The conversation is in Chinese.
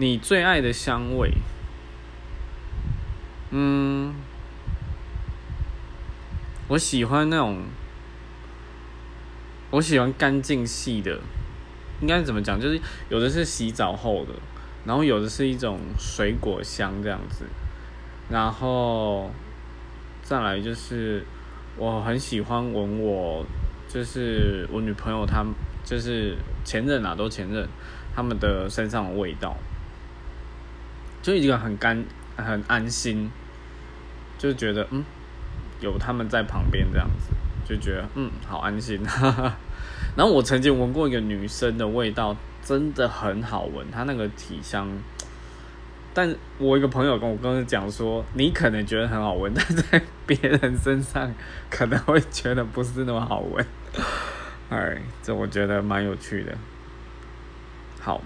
你最爱的香味，嗯，我喜欢那种，我喜欢干净系的，应该怎么讲？就是有的是洗澡后的，然后有的是一种水果香这样子，然后再来就是我很喜欢闻我，就是我女朋友她就是前任啊，都前任，他们的身上的味道。就一个很干、很安心，就觉得嗯，有他们在旁边这样子，就觉得嗯，好安心。然后我曾经闻过一个女生的味道，真的很好闻，她那个体香。但我一个朋友跟我刚刚讲说，你可能觉得很好闻，但在别人身上可能会觉得不是那么好闻。哎，这我觉得蛮有趣的。好。